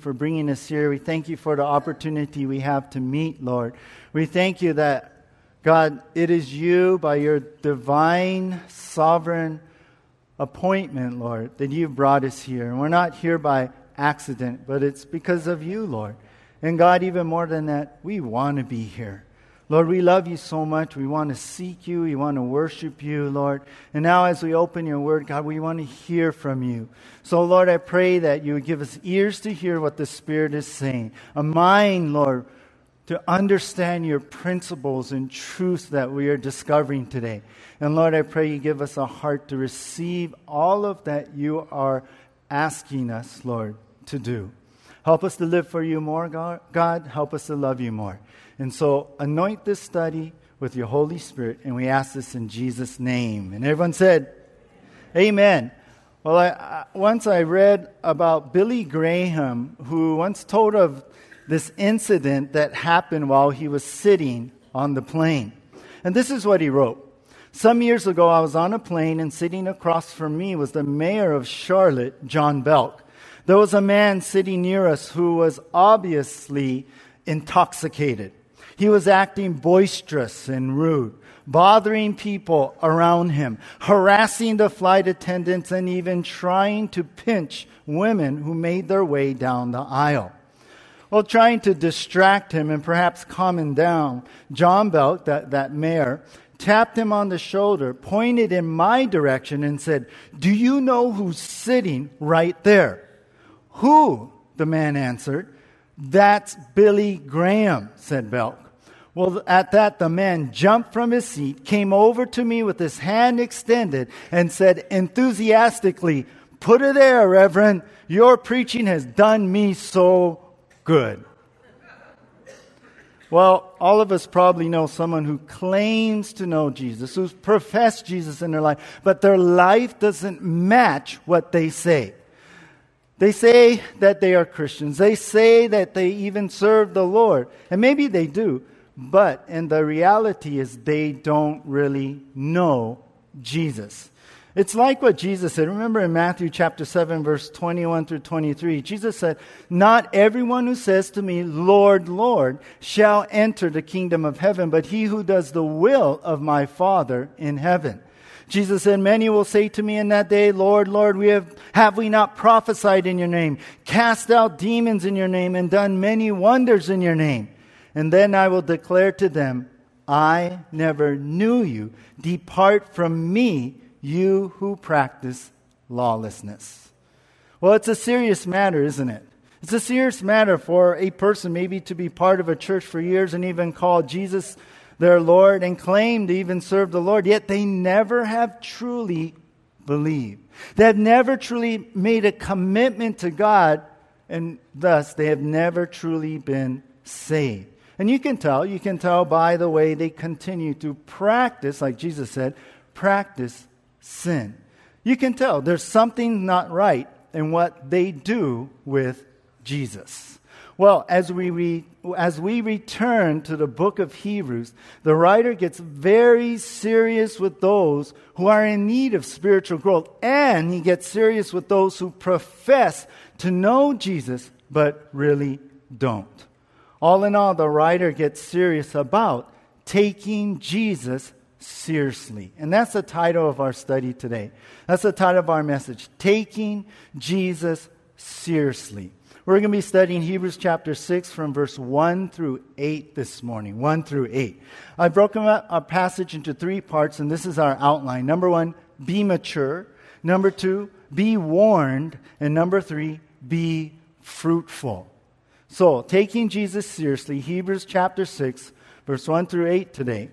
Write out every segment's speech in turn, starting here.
for bringing us here. We thank you for the opportunity we have to meet, Lord. We thank you that, God, it is you by your divine, sovereign appointment, Lord, that you've brought us here. And we're not here by accident, but it's because of you, Lord. And God, even more than that, we want to be here. Lord, we love you so much. We want to seek you. We want to worship you, Lord. And now, as we open your word, God, we want to hear from you. So, Lord, I pray that you would give us ears to hear what the Spirit is saying, a mind, Lord, to understand your principles and truths that we are discovering today. And, Lord, I pray you give us a heart to receive all of that you are asking us, Lord, to do. Help us to live for you more, God. God help us to love you more. And so anoint this study with your Holy Spirit, and we ask this in Jesus' name. And everyone said, Amen. Well, I, I, once I read about Billy Graham, who once told of this incident that happened while he was sitting on the plane. And this is what he wrote. Some years ago, I was on a plane, and sitting across from me was the mayor of Charlotte, John Belk. There was a man sitting near us who was obviously intoxicated. He was acting boisterous and rude, bothering people around him, harassing the flight attendants, and even trying to pinch women who made their way down the aisle. Well, trying to distract him and perhaps calm him down, John Belk, that, that mayor, tapped him on the shoulder, pointed in my direction, and said, Do you know who's sitting right there? Who? The man answered. That's Billy Graham, said Belk. Well, at that, the man jumped from his seat, came over to me with his hand extended, and said enthusiastically, Put it there, Reverend. Your preaching has done me so good. Well, all of us probably know someone who claims to know Jesus, who's professed Jesus in their life, but their life doesn't match what they say. They say that they are Christians. They say that they even serve the Lord. And maybe they do. But, and the reality is, they don't really know Jesus. It's like what Jesus said. Remember in Matthew chapter 7, verse 21 through 23, Jesus said, Not everyone who says to me, Lord, Lord, shall enter the kingdom of heaven, but he who does the will of my Father in heaven. Jesus said, Many will say to me in that day, Lord, Lord, we have, have we not prophesied in your name, cast out demons in your name, and done many wonders in your name? And then I will declare to them, I never knew you. Depart from me, you who practice lawlessness. Well, it's a serious matter, isn't it? It's a serious matter for a person maybe to be part of a church for years and even call Jesus their Lord and claim to even serve the Lord, yet they never have truly believed. They have never truly made a commitment to God, and thus they have never truly been saved. And you can tell, you can tell by the way they continue to practice, like Jesus said, practice sin. You can tell there's something not right in what they do with Jesus. Well, as we, re, as we return to the book of Hebrews, the writer gets very serious with those who are in need of spiritual growth, and he gets serious with those who profess to know Jesus but really don't. All in all, the writer gets serious about taking Jesus seriously. And that's the title of our study today. That's the title of our message Taking Jesus Seriously. We're going to be studying Hebrews chapter 6 from verse 1 through 8 this morning. 1 through 8. I've broken up our passage into three parts, and this is our outline. Number one, be mature. Number two, be warned. And number three, be fruitful. So, taking Jesus seriously, Hebrews chapter 6, verse 1 through 8 today.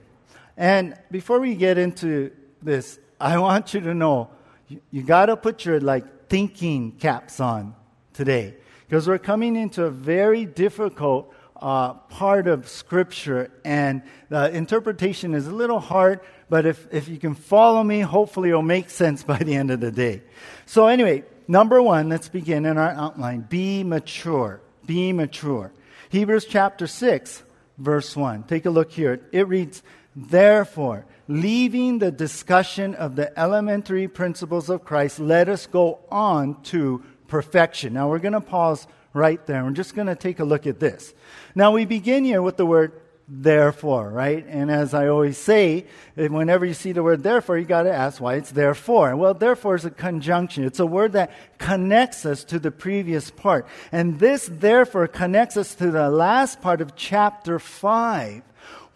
And before we get into this, I want you to know you, you got to put your like thinking caps on today because we're coming into a very difficult uh, part of Scripture, and the interpretation is a little hard, but if, if you can follow me, hopefully it'll make sense by the end of the day. So, anyway, number one, let's begin in our outline be mature be mature. Hebrews chapter 6, verse 1. Take a look here. It reads, Therefore, leaving the discussion of the elementary principles of Christ, let us go on to perfection. Now, we're going to pause right there. We're just going to take a look at this. Now, we begin here with the word therefore, right? And as I always say, whenever you see the word therefore, you got to ask why it's therefore. Well, therefore is a conjunction. It's a word that connects us to the previous part. And this therefore connects us to the last part of chapter 5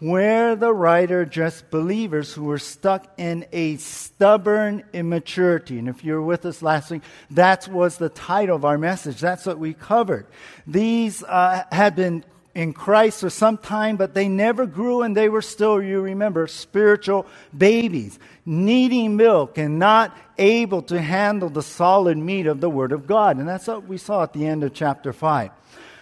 where the writer addressed believers who were stuck in a stubborn immaturity. And if you were with us last week, that was the title of our message. That's what we covered. These uh, had been in Christ for some time, but they never grew and they were still, you remember, spiritual babies, needing milk and not able to handle the solid meat of the Word of God. And that's what we saw at the end of chapter 5.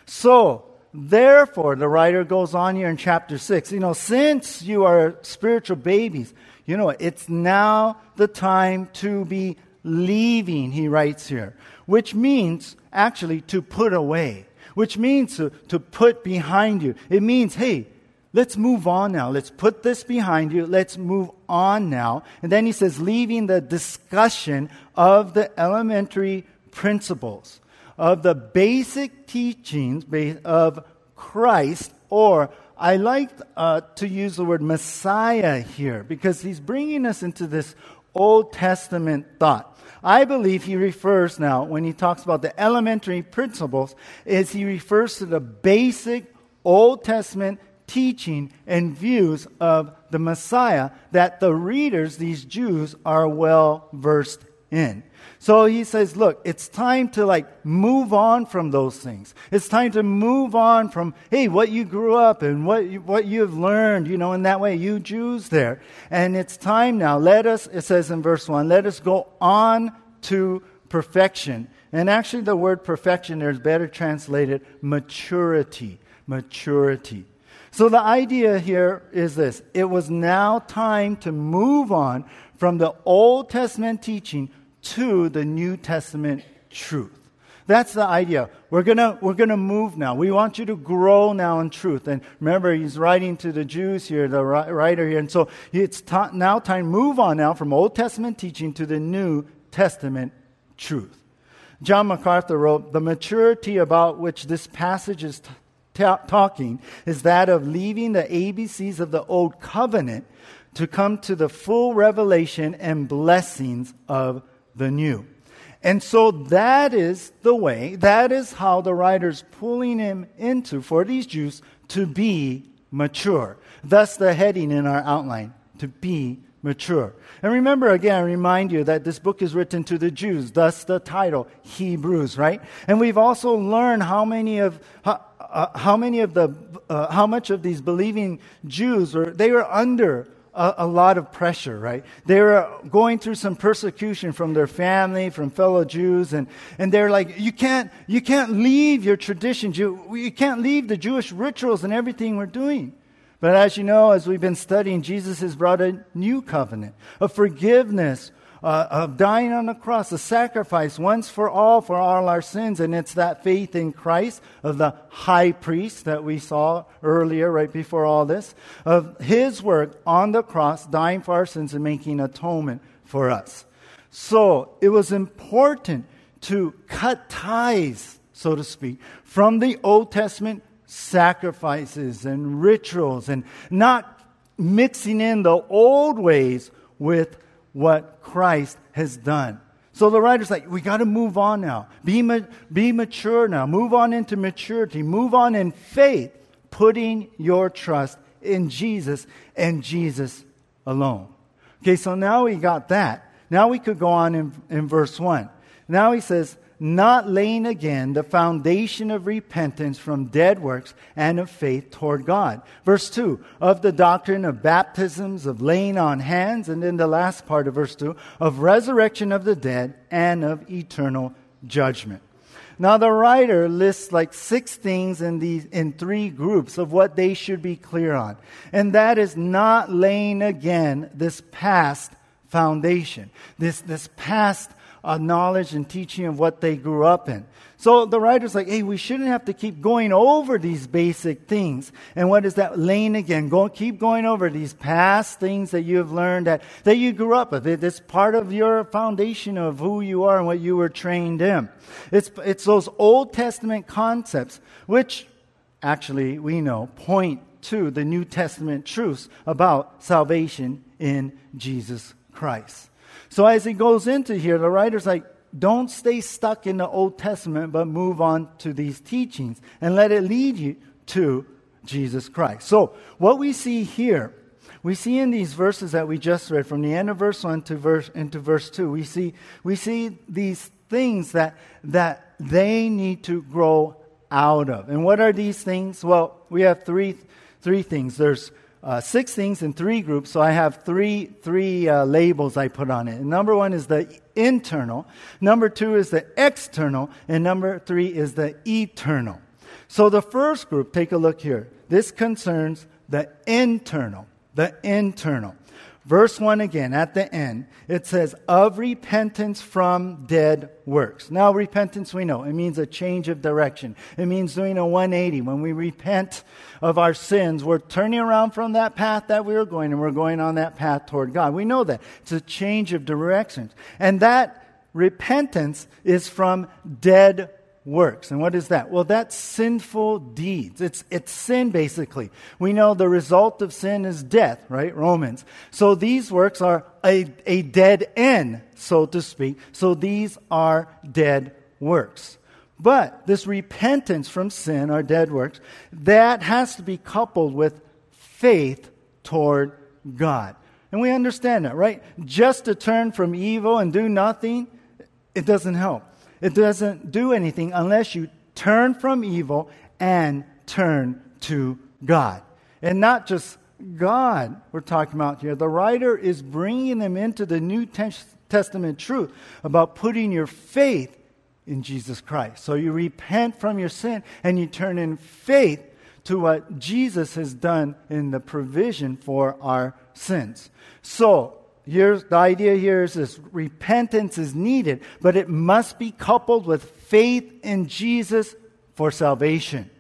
So, therefore, the writer goes on here in chapter 6, you know, since you are spiritual babies, you know, it's now the time to be leaving, he writes here, which means actually to put away which means to, to put behind you. It means, hey, let's move on now. Let's put this behind you. Let's move on now. And then he says, leaving the discussion of the elementary principles, of the basic teachings of Christ, or I like uh, to use the word Messiah here because he's bringing us into this Old Testament thought. I believe he refers now, when he talks about the elementary principles, is he refers to the basic Old Testament teaching and views of the Messiah that the readers, these Jews, are well versed in. So he says, look, it's time to like move on from those things. It's time to move on from, hey, what you grew up and what you, what you've learned, you know, in that way, you Jews there. And it's time now. Let us, it says in verse 1, let us go on to perfection. And actually, the word perfection there is better translated maturity. Maturity. So the idea here is this it was now time to move on from the Old Testament teaching to the New Testament truth. That's the idea. We're gonna, we're gonna move now. We want you to grow now in truth. And remember, he's writing to the Jews here, the writer here. And so it's ta- now time move on now from Old Testament teaching to the New Testament truth. John MacArthur wrote, The maturity about which this passage is t- t- talking is that of leaving the ABCs of the Old Covenant to come to the full revelation and blessings of the new. And so that is the way, that is how the writer's pulling him into, for these Jews, to be mature. Thus the heading in our outline, to be mature. And remember again, I remind you that this book is written to the Jews, thus the title, Hebrews, right? And we've also learned how many of, how, uh, how many of the, uh, how much of these believing Jews were, they were under a, a, lot of pressure, right? They were going through some persecution from their family, from fellow Jews, and, and they're like, you can't, you can't leave your traditions. You, you can't leave the Jewish rituals and everything we're doing. But as you know, as we've been studying, Jesus has brought a new covenant of forgiveness, uh, of dying on the cross, a sacrifice once for all for all our sins. And it's that faith in Christ of the high priest that we saw earlier, right before all this, of his work on the cross, dying for our sins and making atonement for us. So it was important to cut ties, so to speak, from the Old Testament sacrifices and rituals and not mixing in the old ways with what Christ has done. So the writer's like, we got to move on now. Be, ma- be mature now. Move on into maturity. Move on in faith, putting your trust in Jesus and Jesus alone. Okay, so now we got that. Now we could go on in, in verse 1. Now he says, not laying again the foundation of repentance from dead works and of faith toward God. Verse 2 of the doctrine of baptisms, of laying on hands, and then the last part of verse 2 of resurrection of the dead and of eternal judgment. Now the writer lists like six things in these in three groups of what they should be clear on. And that is not laying again this past foundation, this, this past uh, knowledge and teaching of what they grew up in. So the writer's like, hey, we shouldn't have to keep going over these basic things. And what is that? Lane again. Go, keep going over these past things that you have learned that, that you grew up with. It's part of your foundation of who you are and what you were trained in. It's, it's those Old Testament concepts, which actually we know point to the New Testament truths about salvation in Jesus Christ. So as he goes into here, the writer's like, don't stay stuck in the Old Testament, but move on to these teachings and let it lead you to Jesus Christ. So, what we see here, we see in these verses that we just read, from the end of verse 1 to verse, into verse 2, we see, we see these things that, that they need to grow out of. And what are these things? Well, we have three, three things. There's uh, six things in three groups, so I have three, three uh, labels I put on it. Number one is the internal, number two is the external, and number three is the eternal. So the first group, take a look here. This concerns the internal. The internal. Verse 1 again, at the end, it says, of repentance from dead works. Now, repentance, we know, it means a change of direction. It means doing a 180. When we repent of our sins, we're turning around from that path that we were going and we're going on that path toward God. We know that. It's a change of direction. And that repentance is from dead works. And what is that? Well, that's sinful deeds. It's, it's sin, basically. We know the result of sin is death, right? Romans. So these works are a, a dead end, so to speak. So these are dead works. But this repentance from sin, our dead works, that has to be coupled with faith toward God. And we understand that, right? Just to turn from evil and do nothing, it doesn't help. It doesn't do anything unless you turn from evil and turn to God. And not just God we're talking about here. The writer is bringing them into the New Testament truth about putting your faith in Jesus Christ. So you repent from your sin and you turn in faith to what Jesus has done in the provision for our sins. So here's the idea here is this repentance is needed, but it must be coupled with faith in Jesus for salvation.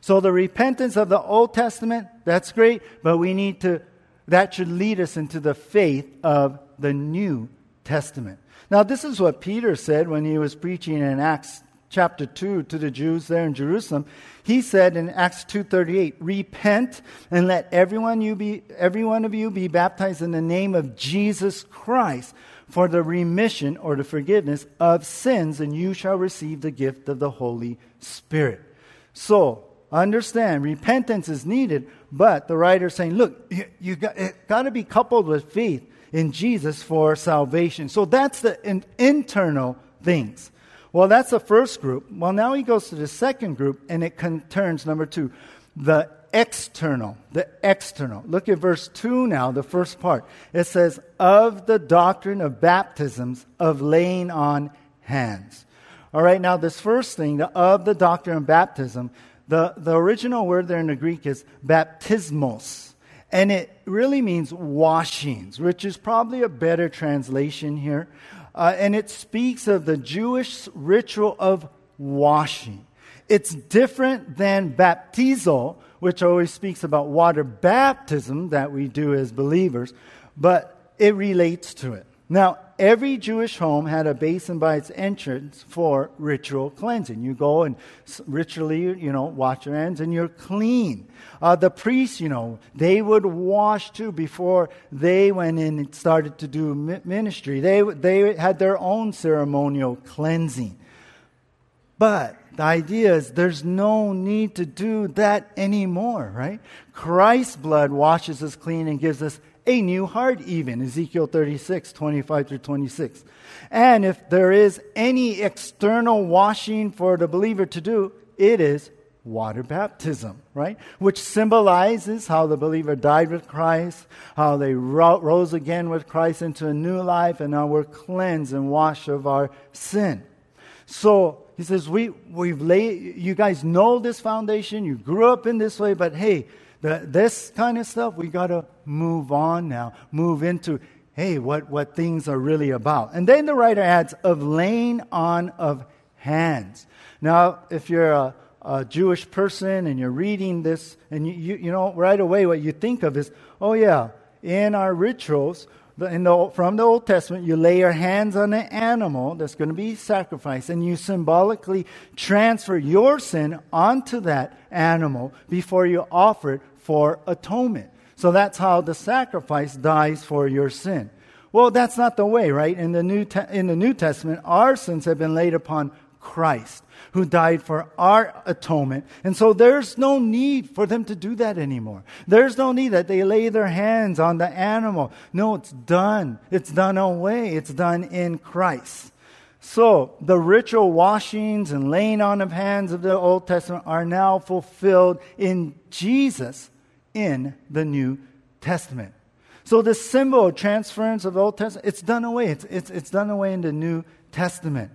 So the repentance of the Old Testament, that's great, but we need to, that should lead us into the faith of the New Testament. Now, this is what Peter said when he was preaching in Acts chapter 2 to the Jews there in Jerusalem. He said in Acts 2:38, "Repent and let everyone you be every one of you be baptized in the name of Jesus Christ for the remission or the forgiveness of sins and you shall receive the gift of the Holy Spirit." So, understand repentance is needed, but the writer is saying, look, you, you got, got to be coupled with faith in Jesus for salvation. So that's the in, internal things. Well, that's the first group. Well, now he goes to the second group, and it concerns number two, the external. The external. Look at verse 2 now, the first part. It says, of the doctrine of baptisms, of laying on hands. All right, now this first thing, the, of the doctrine of baptism, the, the original word there in the Greek is baptismos. And it really means washings, which is probably a better translation here. Uh, and it speaks of the Jewish ritual of washing. It's different than baptizo, which always speaks about water baptism that we do as believers, but it relates to it. Now, every Jewish home had a basin by its entrance for ritual cleansing. You go and ritually, you know, wash your hands and you're clean. Uh, the priests, you know, they would wash too before they went in and started to do ministry. They, they had their own ceremonial cleansing. But the idea is there's no need to do that anymore, right? Christ's blood washes us clean and gives us a new heart, even. Ezekiel 36, 25 through 26. And if there is any external washing for the believer to do, it is water baptism, right? Which symbolizes how the believer died with Christ, how they ro- rose again with Christ into a new life, and now we're cleansed and washed of our sin. So he says, we, we've laid, you guys know this foundation, you grew up in this way, but hey, this kind of stuff, we got to move on now, move into, hey, what, what things are really about. And then the writer adds, of laying on of hands. Now, if you're a, a Jewish person and you're reading this, and you, you, you know, right away what you think of is, oh, yeah, in our rituals, the, from the Old Testament, you lay your hands on an animal that's going to be sacrificed, and you symbolically transfer your sin onto that animal before you offer it for atonement. So that's how the sacrifice dies for your sin. Well, that's not the way, right? In the New, Te- in the New Testament, our sins have been laid upon Christ, who died for our atonement. And so there's no need for them to do that anymore. There's no need that they lay their hands on the animal. No, it's done. It's done away. It's done in Christ. So the ritual washings and laying on of hands of the Old Testament are now fulfilled in Jesus in the New Testament. So the symbol of transference of the Old Testament, it's done away. It's, it's, it's done away in the New Testament.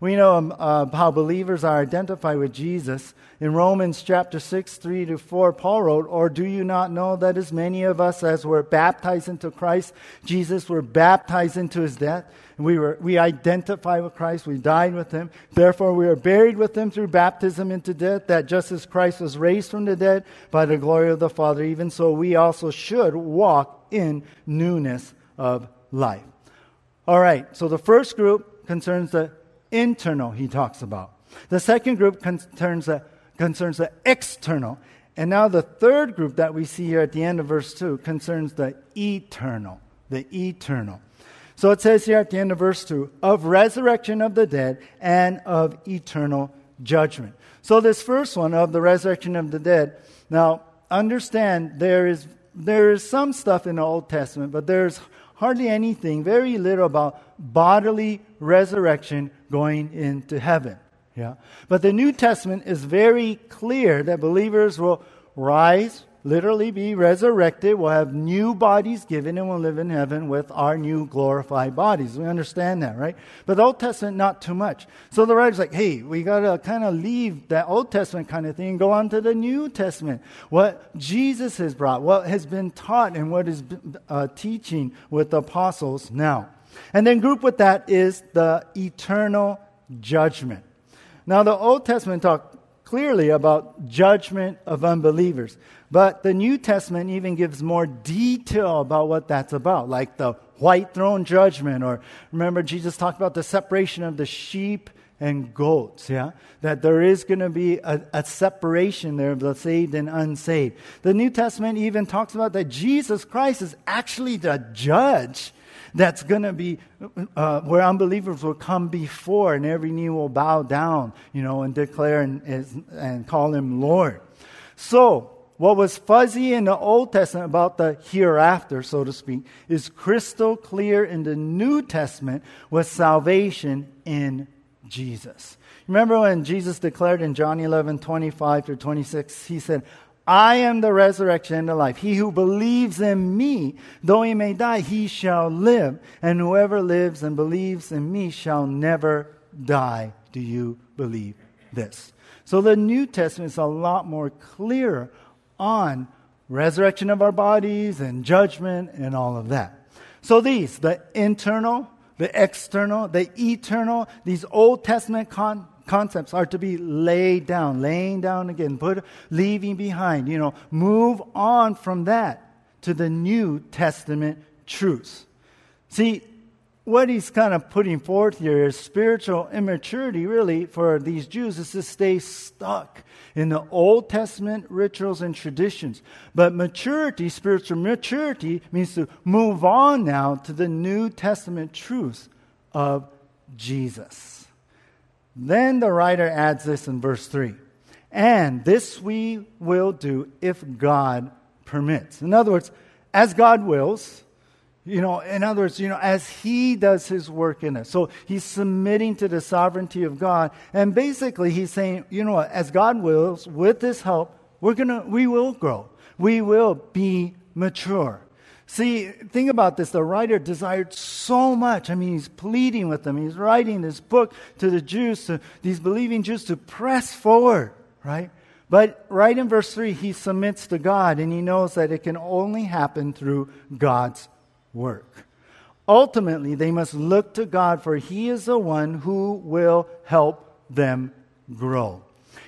We know uh, how believers are identified with Jesus. In Romans chapter 6, 3 to 4, Paul wrote, Or do you not know that as many of us as were baptized into Christ, Jesus were baptized into his death? We, were, we identify with Christ, we died with him. Therefore, we are buried with him through baptism into death, that just as Christ was raised from the dead by the glory of the Father, even so we also should walk in newness of life. All right, so the first group concerns the internal, he talks about. The second group concerns the, concerns the external. And now the third group that we see here at the end of verse 2 concerns the eternal. The eternal. So it says here at the end of verse 2 of resurrection of the dead and of eternal judgment. So, this first one of the resurrection of the dead, now understand there is, there is some stuff in the Old Testament, but there's hardly anything, very little about bodily resurrection going into heaven. Yeah. But the New Testament is very clear that believers will rise, literally be resurrected, We'll have new bodies given, and we'll live in heaven with our new glorified bodies. We understand that, right? But the Old Testament, not too much. So the writer's like, hey, we got to kind of leave that Old Testament kind of thing and go on to the New Testament. What Jesus has brought, what has been taught, and what is uh, teaching with the apostles now. And then group with that is the eternal judgment. Now, the Old Testament talked clearly about judgment of unbelievers, but the New Testament even gives more detail about what that's about, like the white throne judgment, or remember Jesus talked about the separation of the sheep and goats, yeah? That there is going to be a, a, separation there of the saved and unsaved. The New Testament even talks about that Jesus Christ is actually the judge that's going to be uh, where unbelievers will come before and every knee will bow down, you know, and declare and, and call him Lord. So, what was fuzzy in the Old Testament about the hereafter, so to speak, is crystal clear in the New Testament with salvation in Jesus. Remember when Jesus declared in John 11, 25 through 26, he said, I am the resurrection and the life. He who believes in me, though he may die, he shall live. And whoever lives and believes in me shall never die. Do you believe this? So the New Testament is a lot more clear on resurrection of our bodies and judgment and all of that. So these, the internal, the external, the eternal, these Old Testament con- concepts are to be laid down, laying down again, put, leaving behind, you know, move on from that to the New Testament truths. See, what he's kind of putting forth here is spiritual immaturity, really, for these Jews, is to stay stuck in the Old Testament rituals and traditions. But maturity, spiritual maturity, means to move on now to the New Testament truths of Jesus. Then the writer adds this in verse 3 And this we will do if God permits. In other words, as God wills, you know, in other words, you know, as He does His work in us. So He's submitting to the sovereignty of God. And basically, He's saying, you know what, as God wills, with His help, we're gonna, we will grow. We will be mature. See, think about this. The writer desired so much. I mean, he's pleading with them. He's writing this book to the Jews, to these believing Jews, to press forward, right? But right in verse 3, he submits to God and he knows that it can only happen through God's work. ultimately they must look to God, for He is the one who will help them grow.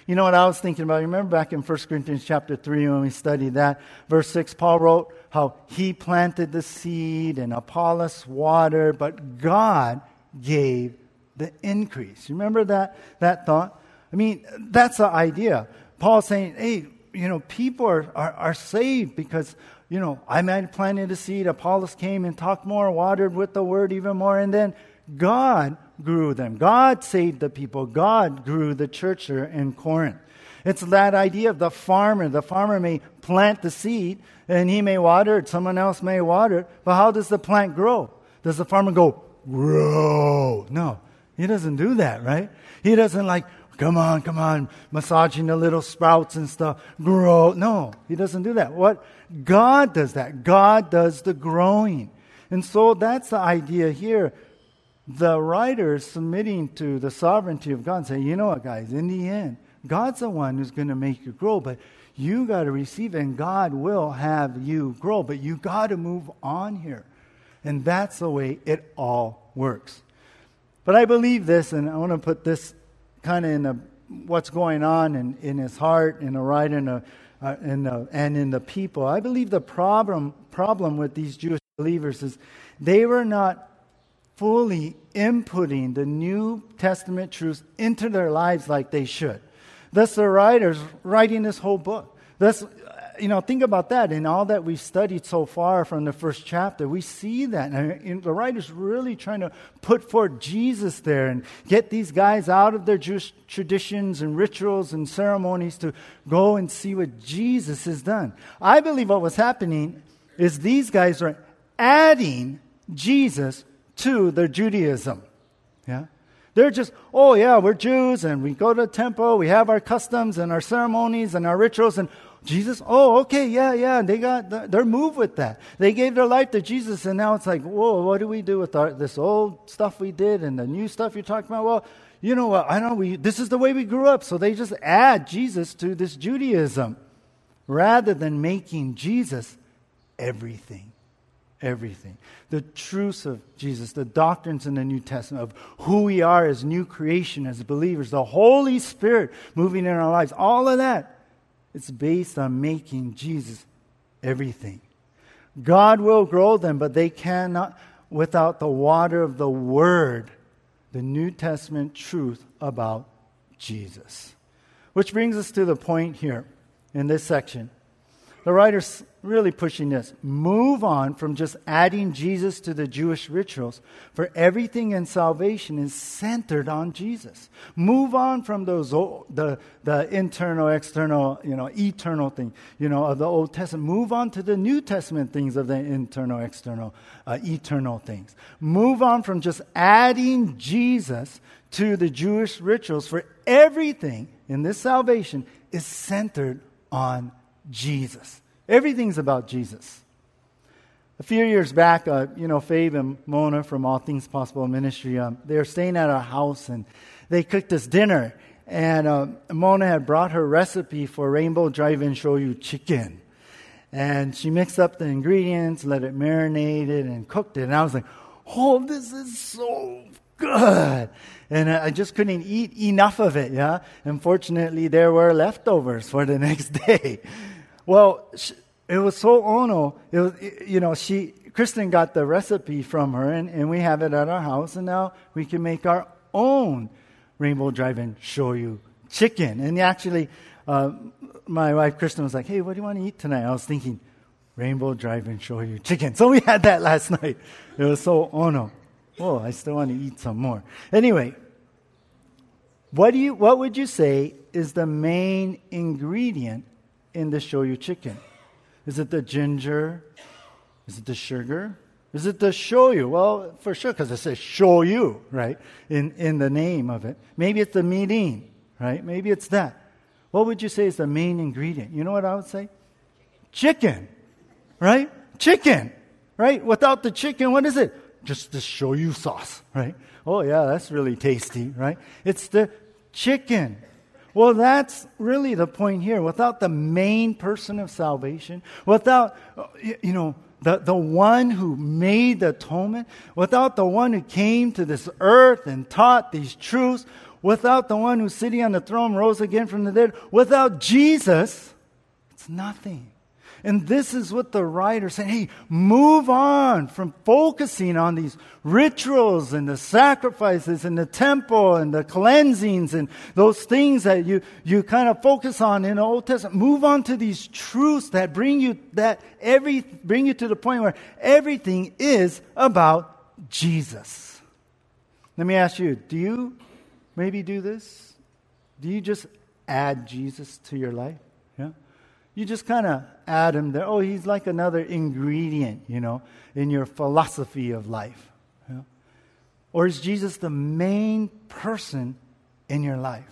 You know what I was thinking about? Remember back in 1 Corinthians chapter 3 when we studied that? Verse 6, Paul wrote how he planted the seed and Apollos watered, but God gave the increase. Remember that, that thought? I mean, that's the idea. Paul's saying, hey, you know, people are, are, are saved because, you know, I might planted a seed, Apollos came and talked more, watered with the word even more, and then God grew them. God saved the people. God grew the church there in Corinth. It's that idea of the farmer. The farmer may plant the seed and he may water it, someone else may water it, but how does the plant grow? Does the farmer go, grow? No, he doesn't do that, right? He doesn't like, come on, come on, massaging the little sprouts and stuff, grow. No, he doesn't do that. What? God does that. God does the growing. And so that's the idea here the writer is submitting to the sovereignty of God and saying, you know what, guys, in the end, God's the one who's going to make you grow, but you got to receive and God will have you grow, but you got to move on here. And that's the way it all works. But I believe this, and I want to put this kind of in a, what's going on in, in his heart, in the right, in the, uh, in and in the people. I believe the problem, problem with these Jewish believers is they were not fully inputting the New Testament truths into their lives like they should. Thus, the writer's writing this whole book. That's, you know, think about that. In all that we've studied so far from the first chapter, we see that. And the writer's really trying to put forth Jesus there and get these guys out of their Jewish traditions and rituals and ceremonies to go and see what Jesus has done. I believe what was happening is these guys are adding Jesus to their Judaism. Yeah? They're just, oh, yeah, we're Jews and we go to the temple, we have our customs and our ceremonies and our rituals, and Jesus, oh, okay, yeah, yeah. They got, they're moved with that. They gave their life to Jesus, and now it's like, whoa, what do we do with our, this old stuff we did and the new stuff you're talking about? Well, you know what? I know we, this is the way we grew up. So they just add Jesus to this Judaism rather than making Jesus everything everything. The truths of Jesus, the doctrines in the New Testament of who we are as new creation, as believers, the Holy Spirit moving in our lives, all of that, it's based on making Jesus everything. God will grow them, but they cannot without the water of the Word, the New Testament truth about Jesus. Which brings us to the point here in this section the writer's really pushing this. Move on from just adding Jesus to the Jewish rituals, for everything in salvation is centered on Jesus. Move on from those the the internal, external, you know, eternal thing, you know, of the Old Testament. Move on to the New Testament things of the internal, external, uh, eternal things. Move on from just adding Jesus to the Jewish rituals, for everything in this salvation is centered on Jesus. Everything's about Jesus. A few years back, uh, you know, Fabe and Mona from All Things Possible Ministry, um, they were staying at our house and they cooked us dinner. And uh, Mona had brought her recipe for Rainbow Drive-In Shoyu chicken. And she mixed up the ingredients, let it marinate it, and cooked it. And I was like, oh, this is so good. And I just couldn't eat enough of it, yeah? Unfortunately, there were leftovers for the next day. Well, it was so ono. It was, you know, she, Kristen got the recipe from her, and, and we have it at our house, and now we can make our own Rainbow Drive-In Shoyu chicken. And actually, uh, my wife Kristen was like, hey, what do you want to eat tonight? I was thinking, Rainbow Drive-In Shoyu chicken. So we had that last night. It was so ono. Oh, I still want to eat some more. Anyway, what, do you, what would you say is the main ingredient in the shoyu chicken? Is it the ginger? Is it the sugar? Is it the shoyu? Well, for sure, because it says shoyu, right, in, in the name of it. Maybe it's the mirin, right? Maybe it's that. What would you say is the main ingredient? You know what I would say? Chicken, right? Chicken, right? Without the chicken, what is it? Just the shoyu sauce, right? Oh, yeah, that's really tasty, right? It's the chicken. Well, that's really the point here. Without the main person of salvation, without, you know, the, the one who made the atonement, without the one who came to this earth and taught these truths, without the one who's sitting on the throne, rose again from the dead, without Jesus, it's nothing. And this is what the writer saying, hey, move on from focusing on these rituals and the sacrifices and the temple and the cleansings and those things that you, you kind of focus on in the Old Testament. Move on to these truths that bring you that every bring you to the point where everything is about Jesus. Let me ask you, do you maybe do this? Do you just add Jesus to your life? You just kind of add him there. Oh, he's like another ingredient, you know, in your philosophy of life. Or is Jesus the main person in your life?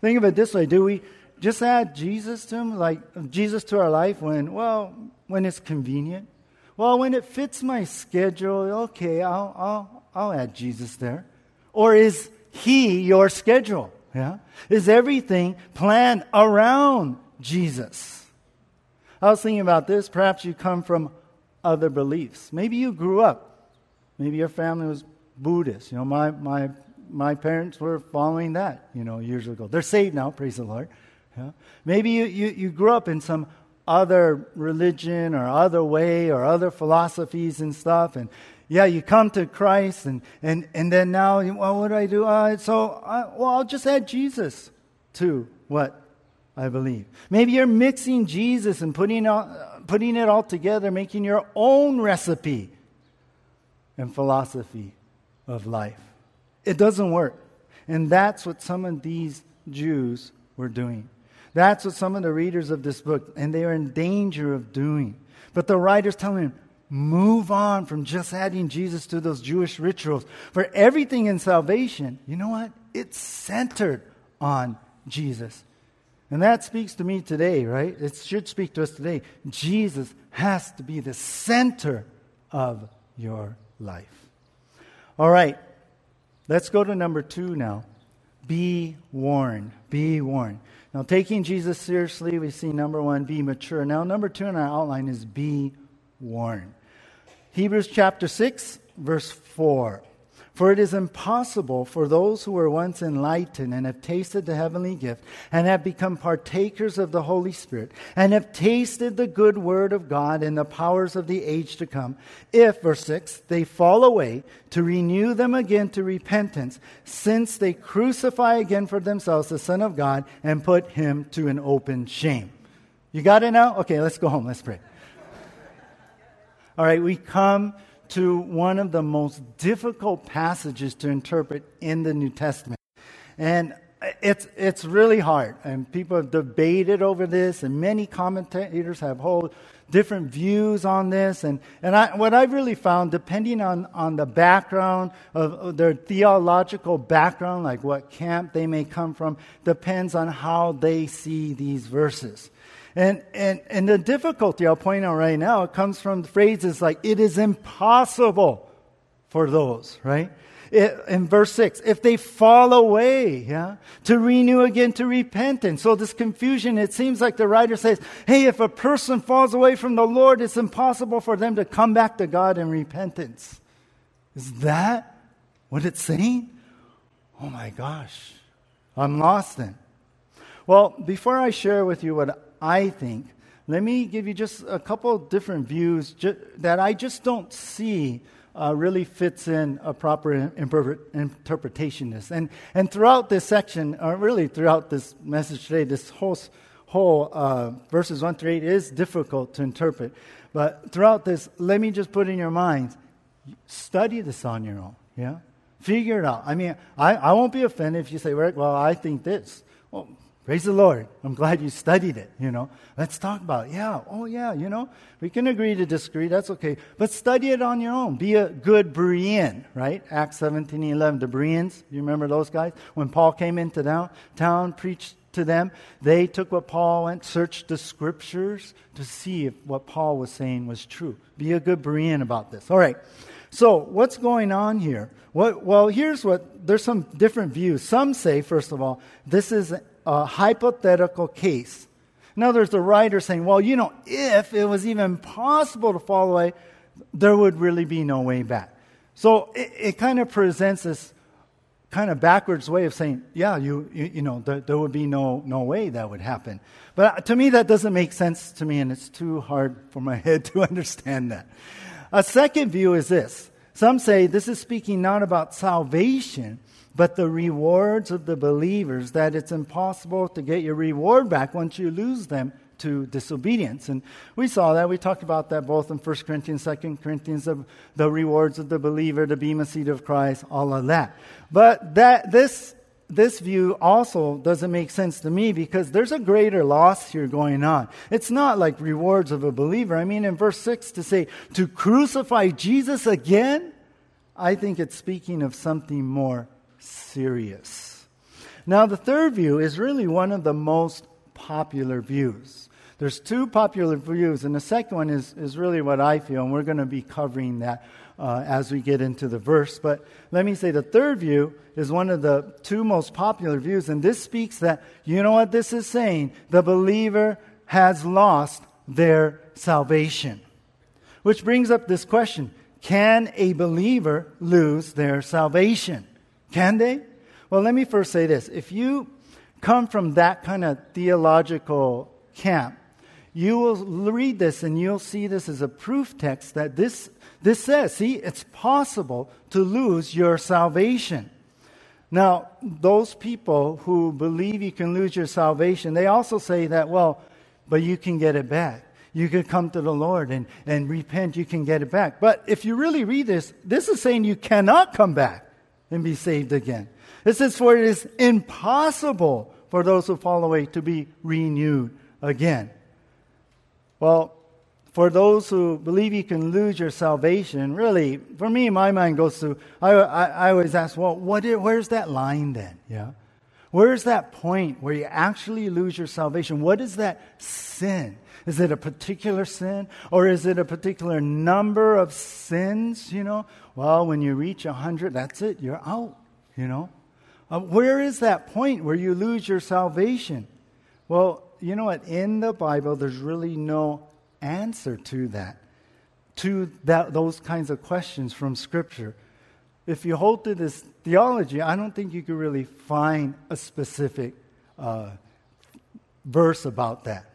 Think of it this way do we just add Jesus to him, like Jesus to our life when, well, when it's convenient? Well, when it fits my schedule, okay, I'll, I'll, I'll add Jesus there. Or is he your schedule? Yeah? Is everything planned around Jesus? I was thinking about this. Perhaps you come from other beliefs. Maybe you grew up. Maybe your family was Buddhist. You know, my, my, my parents were following that, you know, years ago. They're saved now, praise the Lord. Yeah? Maybe you, you, you grew up in some other religion or other way or other philosophies and stuff, and yeah, you come to Christ, and, and, and then now, well, what do I do? Uh, so, I, well, I'll just add Jesus to what I believe. Maybe you're mixing Jesus and putting, all, putting it all together, making your own recipe and philosophy of life. It doesn't work. And that's what some of these Jews were doing. That's what some of the readers of this book, and they are in danger of doing. But the writer's telling them, Move on from just adding Jesus to those Jewish rituals. For everything in salvation, you know what? It's centered on Jesus. And that speaks to me today, right? It should speak to us today. Jesus has to be the center of your life. All right, let's go to number two now. Be warned. Be warned. Now, taking Jesus seriously, we see number one, be mature. Now, number two in our outline is be warned. Hebrews chapter 6, verse 4. For it is impossible for those who were once enlightened and have tasted the heavenly gift and have become partakers of the Holy Spirit and have tasted the good word of God and the powers of the age to come, if, verse 6, they fall away, to renew them again to repentance, since they crucify again for themselves the Son of God and put him to an open shame. You got it now? Okay, let's go home. Let's pray. All right, we come to one of the most difficult passages to interpret in the New Testament. And it's, it's really hard. And people have debated over this, and many commentators have whole different views on this. And, and I, what I've really found, depending on, on the background of, of their theological background, like what camp they may come from, depends on how they see these verses. And, and, and the difficulty I'll point out right now comes from phrases like, it is impossible for those, right? It, in verse 6, if they fall away, yeah, to renew again to repentance. So this confusion, it seems like the writer says, hey, if a person falls away from the Lord, it's impossible for them to come back to God in repentance. Is that what it's saying? Oh my gosh, I'm lost then. Well, before I share with you what I think. Let me give you just a couple different views ju- that I just don't see uh, really fits in a proper interpretation. And and throughout this section, or really throughout this message today, this whole whole uh, verses one through eight is difficult to interpret. But throughout this, let me just put in your minds: study this on your own. Yeah, figure it out. I mean, I, I won't be offended if you say, "Well, I think this." Well, Praise the Lord. I'm glad you studied it, you know. Let's talk about it. Yeah, oh yeah, you know. We can agree to disagree, that's okay. But study it on your own. Be a good Berean, right? Acts 17 11. The Bereans, you remember those guys? When Paul came into town, town preached to them, they took what Paul went, searched the scriptures to see if what Paul was saying was true. Be a good Berean about this. All right. So, what's going on here? What, well, here's what there's some different views. Some say, first of all, this is a hypothetical case. Now there's the writer saying, well, you know, if it was even possible to fall away, there would really be no way back. So it, it kind of presents this kind of backwards way of saying, yeah, you, you, you know, there, there, would be no, no way that would happen. But uh, to me, that doesn't make sense to me, and it's too hard for my head to understand that. A second view is this. Some say this is speaking not about salvation, but the rewards of the believers, that it's impossible to get your reward back once you lose them to disobedience. And we saw that. We talked about that both in 1 Corinthians, 2 Corinthians, of the rewards of the believer, the bema seat of Christ, all of that. But that this this view also doesn't make sense to me because there's a greater loss here going on. It's not like rewards of a believer. I mean, in verse 6 to say, to crucify Jesus again, I think it's speaking of something more serious. Now, the third view is really one of the most popular views. There's two popular views, and the second one is, is really what I feel, and we're going to be covering that uh, as we get into the verse. But let me say the third view is one of the two most popular views, and this speaks that, you know what this is saying? The believer has lost their salvation. Which brings up this question Can a believer lose their salvation? Can they? Well, let me first say this. If you come from that kind of theological camp, you will read this and you'll see this as a proof text that this, this says, see, it's possible to lose your salvation. Now, those people who believe you can lose your salvation, they also say that, well, but you can get it back. You can come to the Lord and, and repent, you can get it back. But if you really read this, this is saying you cannot come back and be saved again. It says, For it is impossible for those who fall away to be renewed again. Well, for those who believe you can lose your salvation, really, for me, my mind goes to, I, I, I always ask, well, what is, where's that line then? Yeah? Where's that point where you actually lose your salvation? What is that sin? Is it a particular sin? Or is it a particular number of sins? You know, well, when you reach a 100, that's it, you're out, you know. Uh, where is that point where you lose your salvation? Well, you know what? In the Bible, there's really no answer to that, to that, those kinds of questions from Scripture. If you hold to this theology, I don't think you could really find a specific uh, verse about that.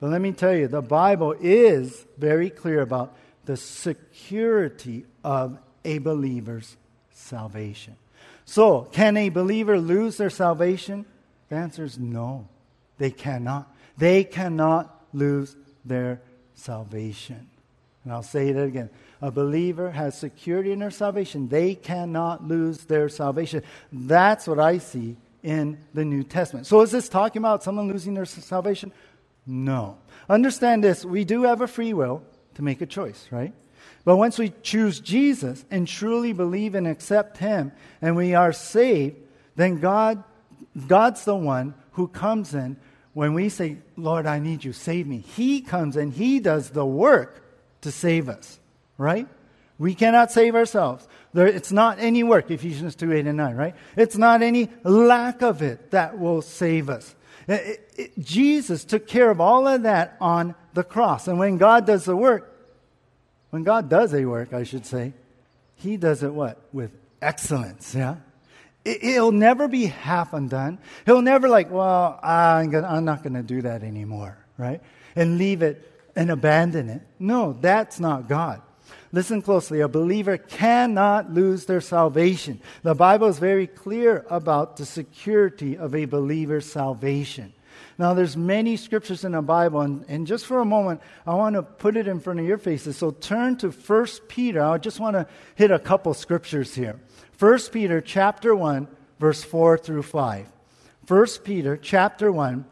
But let me tell you, the Bible is very clear about the security of a believer's salvation. So, can a believer lose their salvation? The answer is no. They cannot. They cannot lose their salvation. And I'll say it again. A believer has security in their salvation. They cannot lose their salvation. That's what I see in the New Testament. So, is this talking about someone losing their salvation? No. Understand this we do have a free will to make a choice, right? But once we choose Jesus and truly believe and accept Him and we are saved, then God, God's the one who comes in when we say, Lord, I need you, save me. He comes and He does the work to save us, right? We cannot save ourselves. There, it's not any work, Ephesians 2 8 and 9, right? It's not any lack of it that will save us. It, it, Jesus took care of all of that on the cross. And when God does the work, when God does a work, I should say, He does it what? With excellence, yeah? It, will never be half undone. He'll never like, well, I'm, gonna, I'm not going to do that anymore, right? And leave it and abandon it. No, that's not God. Listen closely. A believer cannot lose their salvation. The Bible is very clear about the security of a believer's salvation. Now, there's many scriptures in the Bible, and, and just for a moment, I want to put it in front of your faces. So turn to 1 Peter. I just want to hit a couple scriptures here. 1 Peter chapter 1, verse 4 through 5. 1 Peter chapter 1,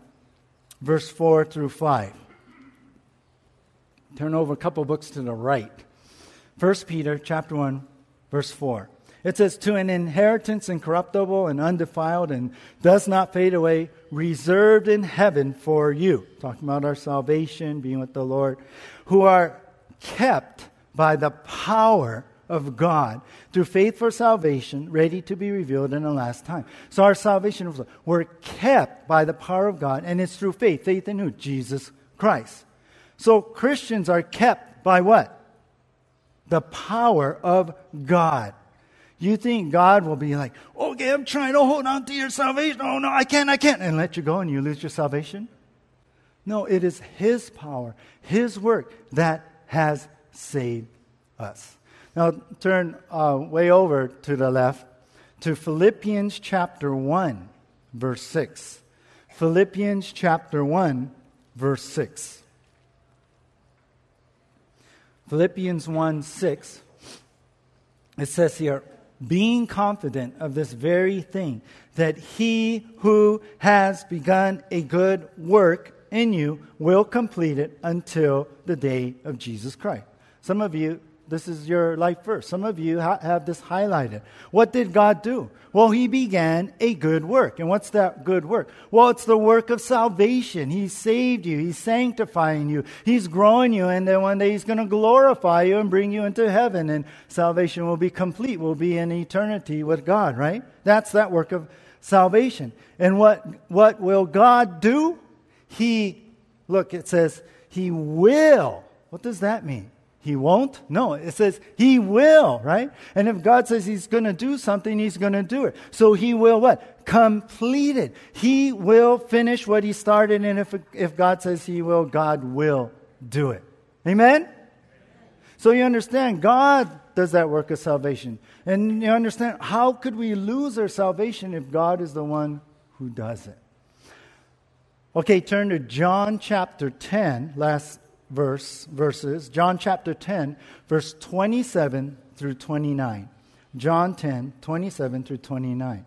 verse 4 through 5. Turn over a couple books to the right. 1 Peter chapter 1, verse 4. It says, To an inheritance incorruptible and undefiled and does not fade away, reserved in heaven for you. Talking about our salvation, being with the Lord, who are kept by the power of God through faith for salvation, ready to be revealed in the last time. So our salvation, we're kept by the power of God, and it's through faith. Faith in who? Jesus Christ. So Christians are kept by what? The power of God. You think God will be like, okay, I'm trying to hold on to your salvation. Oh, no, I can't, I can't, and let you go and you lose your salvation? No, it is His power, His work that has saved us. Now, turn uh, way over to the left to Philippians chapter 1, verse 6. Philippians chapter 1, verse 6. Philippians 1 6, it says here, being confident of this very thing, that he who has begun a good work in you will complete it until the day of Jesus Christ. Some of you, this is your life verse. Some of you ha- have this highlighted. What did God do? Well, He began a good work. And what's that good work? Well, it's the work of salvation. He saved you, He's sanctifying you, He's growing you, and then one day He's going to glorify you and bring you into heaven, and salvation will be complete, will be in eternity with God, right? That's that work of salvation. And what, what will God do? He, look, it says, He will. What does that mean? He won't? No, it says He will, right? And if God says He's going to do something, He's going to do it. So He will what? Complete it. He will finish what He started, and if, if God says He will, God will do it. Amen? So you understand, God does that work of salvation. And you understand, how could we lose our salvation if God is the one who does it? Okay, turn to John chapter 10, last verse, verses. John chapter 10, verse 27 through 29. John 10, 27 through 29.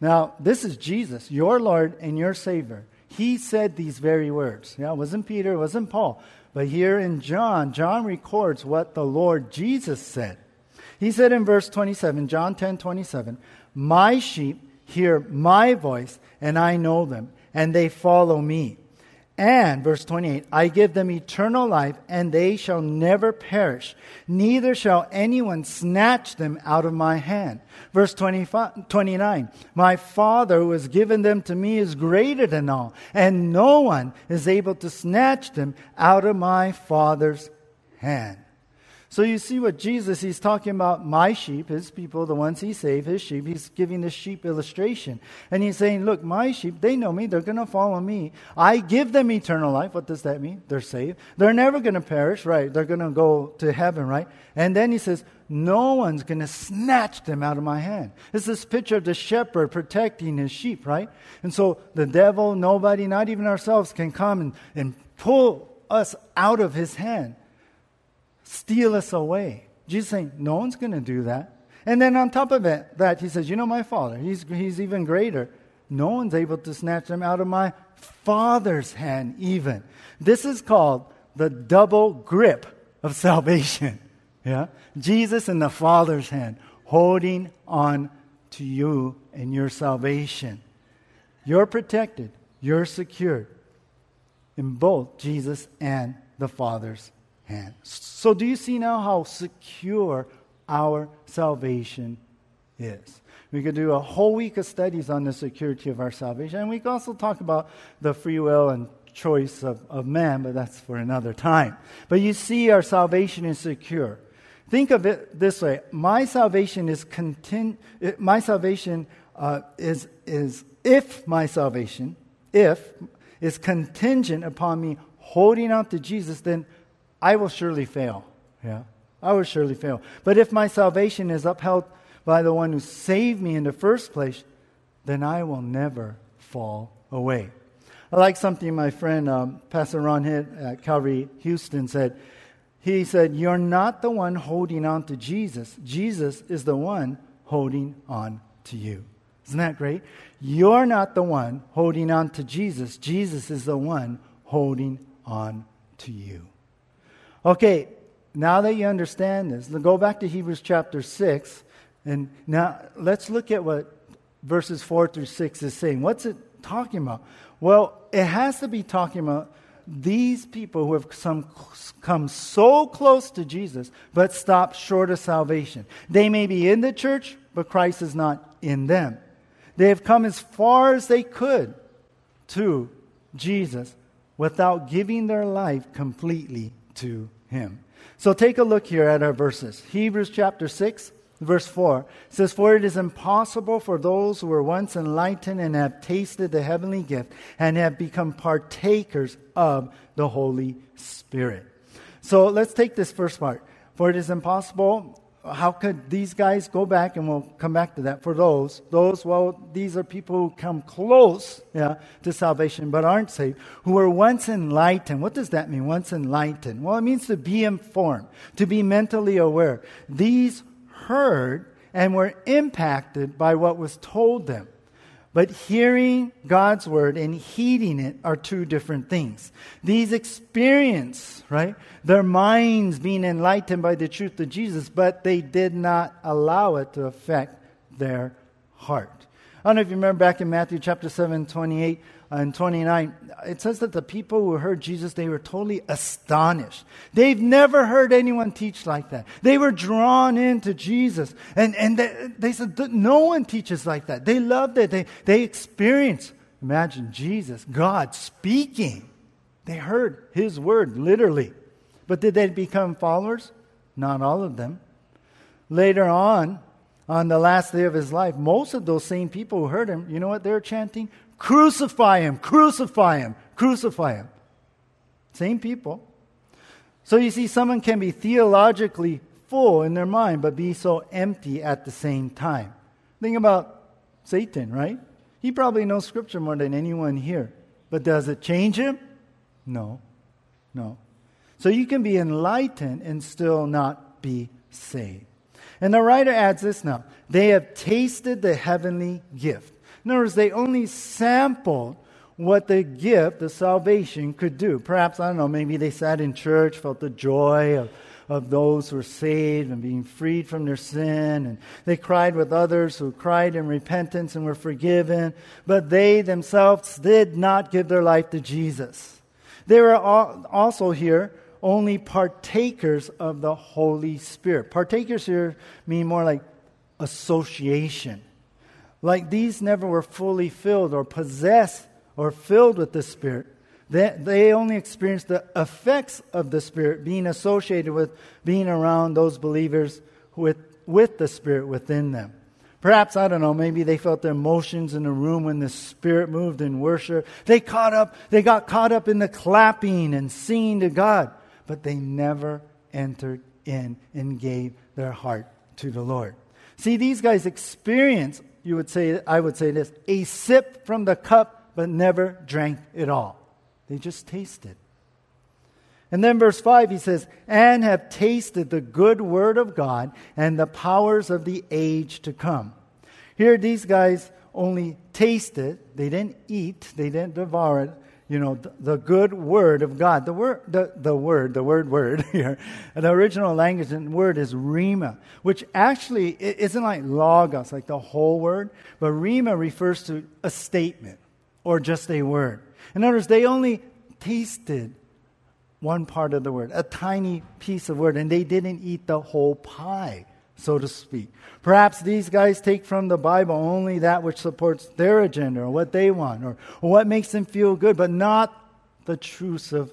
Now, this is Jesus, your Lord and your Savior. He said these very words. Yeah, it wasn't Peter, it wasn't Paul. But here in John, John records what the Lord Jesus said. He said in verse 27, John 10, 27, My sheep hear my voice, and I know them and they follow me. And, verse 28, I give them eternal life, and they shall never perish, neither shall anyone snatch them out of my hand. Verse 25, 29, My Father who has given them to me is greater than all, and no one is able to snatch them out of my Father's hand. So you see what Jesus, he's talking about my sheep, his people, the ones he saved, his sheep. He's giving this sheep illustration. And he's saying, look, my sheep, they know me. They're going to follow me. I give them eternal life. What does that mean? They're saved. They're never going to perish, right? They're going to go to heaven, right? And then he says, no one's going to snatch them out of my hand. It's this picture of the shepherd protecting his sheep, right? And so the devil, nobody, not even ourselves, can come and, and pull us out of his hand steal us away. Jesus saying, no one's going to do that. And then on top of it, that, he says, you know my Father, he's, he's even greater. No one's able to snatch them out of my Father's hand, even. This is called the double grip of salvation. Yeah? Jesus in the Father's hand, holding on to you and your salvation. You're protected, you're secured in both Jesus and the Father's So, do you see now how secure our salvation is? We could do a whole week of studies on the security of our salvation, and we could also talk about the free will and choice of, of man, but that's for another time. But you see, our salvation is secure. Think of it this way: my salvation is contin- My salvation uh, is is if my salvation, if is contingent upon me holding on to Jesus, then I will surely fail. Yeah, I will surely fail. But if my salvation is upheld by the one who saved me in the first place, then I will never fall away. I like something my friend um, Pastor Ron Hitt at Calvary Houston said. He said, You're not the one holding on to Jesus. Jesus is the one holding on to you. Isn't that great? You're not the one holding on to Jesus. Jesus is the one holding on to you. Okay, now that you understand this, go back to Hebrews chapter 6. And now let's look at what verses 4 through 6 is saying. What's it talking about? Well, it has to be talking about these people who have some, come so close to Jesus but stop short of salvation. They may be in the church, but Christ is not in them. They have come as far as they could to Jesus without giving their life completely to Him. So take a look here at our verses. Hebrews chapter 6, verse 4 says, For it is impossible for those who were once enlightened and have tasted the heavenly gift and have become partakers of the Holy Spirit. So let's take this first part. For it is impossible how could these guys go back, and we'll come back to that for those. Those, well, these are people who come close yeah, to salvation but aren't saved, who were once enlightened. What does that mean, once enlightened? Well, it means to be informed, to be mentally aware. These heard and were impacted by what was told them. But hearing God's word and heeding it are two different things. These experience, right? Their minds being enlightened by the truth of Jesus, but they did not allow it to affect their heart. I don't know if you remember back in Matthew chapter 7, 28 Uh, and 29, it says that the people who heard Jesus, they were totally astonished. They've never heard anyone teach like that. They were drawn into Jesus. And, and they, they said, no one teaches like that. They loved it. They, they experienced, imagine Jesus, God speaking. They heard his word, literally. But did they become followers? Not all of them. Later on, on the last day of his life, most of those same people who heard him, you know what they were chanting? Crucify him, crucify him, crucify him. Same people. So you see, someone can be theologically full in their mind, but be so empty at the same time. Think about Satan, right? He probably knows Scripture more than anyone here. But does it change him? No. No. So you can be enlightened and still not be saved. And the writer adds this now they have tasted the heavenly gift. In other words, they only sampled what the gift, the salvation, could do. Perhaps, I don't know, maybe they sat in church, felt the joy of, of those who were saved and being freed from their sin. And they cried with others who cried in repentance and were forgiven. But they themselves did not give their life to Jesus. They were also here only partakers of the Holy Spirit. Partakers here mean more like association. Like these never were fully filled or possessed or filled with the Spirit. They, they only experienced the effects of the Spirit being associated with being around those believers with, with the Spirit within them. Perhaps, I don't know, maybe they felt the emotions in the room when the Spirit moved in worship. They caught up, they got caught up in the clapping and singing to God but they never entered in and gave their heart to the Lord. See, these guys experience, you would say, I would say this, a sip from the cup, but never drank it all. They just tasted. And then verse 5, he says, and have tasted the good word of God and the powers of the age to come. Here, these guys only tasted, they didn't eat, they didn't devour it, you know, the, the, good word of God. The word, the, the word, the word word here. The original language and word is rhema, which actually isn't like logos, like the whole word, but rhema refers to a statement or just a word. In other words, they only tasted one part of the word, a tiny piece of word, and they didn't eat the whole pie so to speak. Perhaps these guys take from the Bible only that which supports their agenda or what they want or, or what makes them feel good, but not the truths of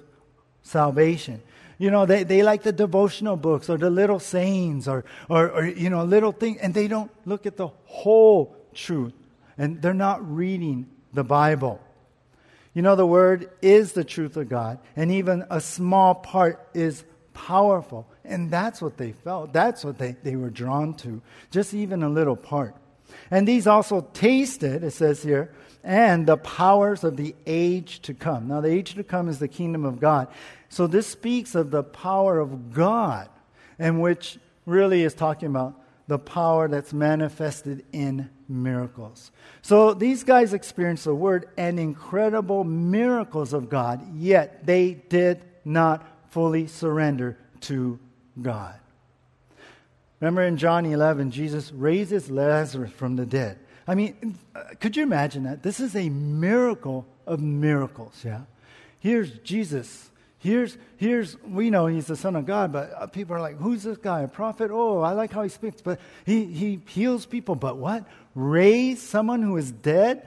salvation. You know, they, they like the devotional books or the little sayings or, or, or, you know, little things, and they don't look at the whole truth. And they're not reading the Bible. You know, the Word is the truth of God, and even a small part is powerful. And that's what they felt. That's what they, they were drawn to, just even a little part. And these also tasted, it says here, and the powers of the age to come. Now, the age to come is the kingdom of God. So this speaks of the power of God, and which really is talking about the power that's manifested in miracles. So these guys experienced the word and incredible miracles of God, yet they did not fully surrender to God. Remember in John 11, Jesus raises Lazarus from the dead. I mean, could you imagine that? This is a miracle of miracles, yeah? here's Jesus. Here's, here's, we know he's the Son of God, but uh, people are like, who's this guy? A prophet? Oh, I like how he speaks, but he, he heals people. But what? Raise someone who is dead,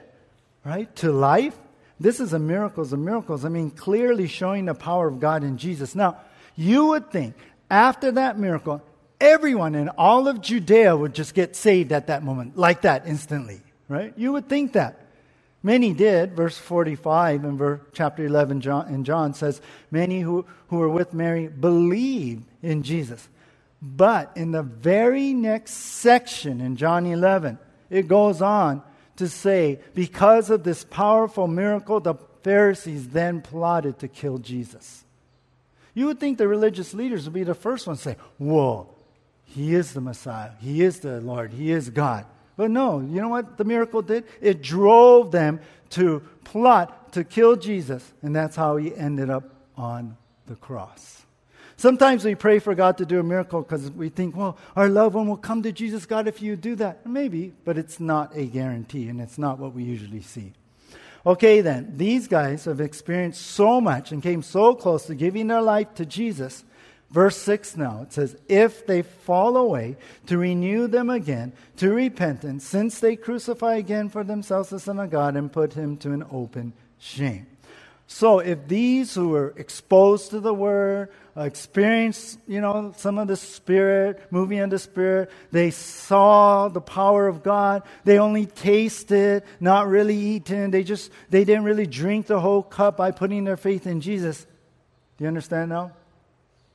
right, to life? This is a miracles of miracles. I mean, clearly showing the power of God in Jesus. Now, you would think after that miracle, everyone in all of Judea would just get saved at that moment, like that instantly, right? You would think that. Many did. Verse 45 in verse, chapter 11 John, in John says, Many who, who were with Mary believed in Jesus. But in the very next section in John 11, it goes on to say, because of this powerful miracle, the Pharisees then plotted to kill Jesus. You would think the religious leaders would be the first ones to say, Whoa, he is the Messiah. He is the Lord. He is God. But no, you know what the miracle did? It drove them to plot to kill Jesus, and that's how he ended up on the cross. Sometimes we pray for God to do a miracle because we think, well, our loved one will come to Jesus, God, if you do that. Maybe, but it's not a guarantee, and it's not what we usually see. Okay, then, these guys have experienced so much and came so close to giving their life to Jesus Verse 6 now, it says, If they fall away, to renew them again to repentance, since they crucify again for themselves the Son of God and put him to an open shame. So if these who were exposed to the Word, Uh, experienced, you know, some of the Spirit, moving in the Spirit, they saw the power of God, they only tasted, not really eaten, they just, they didn't really drink the whole cup by putting their faith in Jesus. Do you understand now?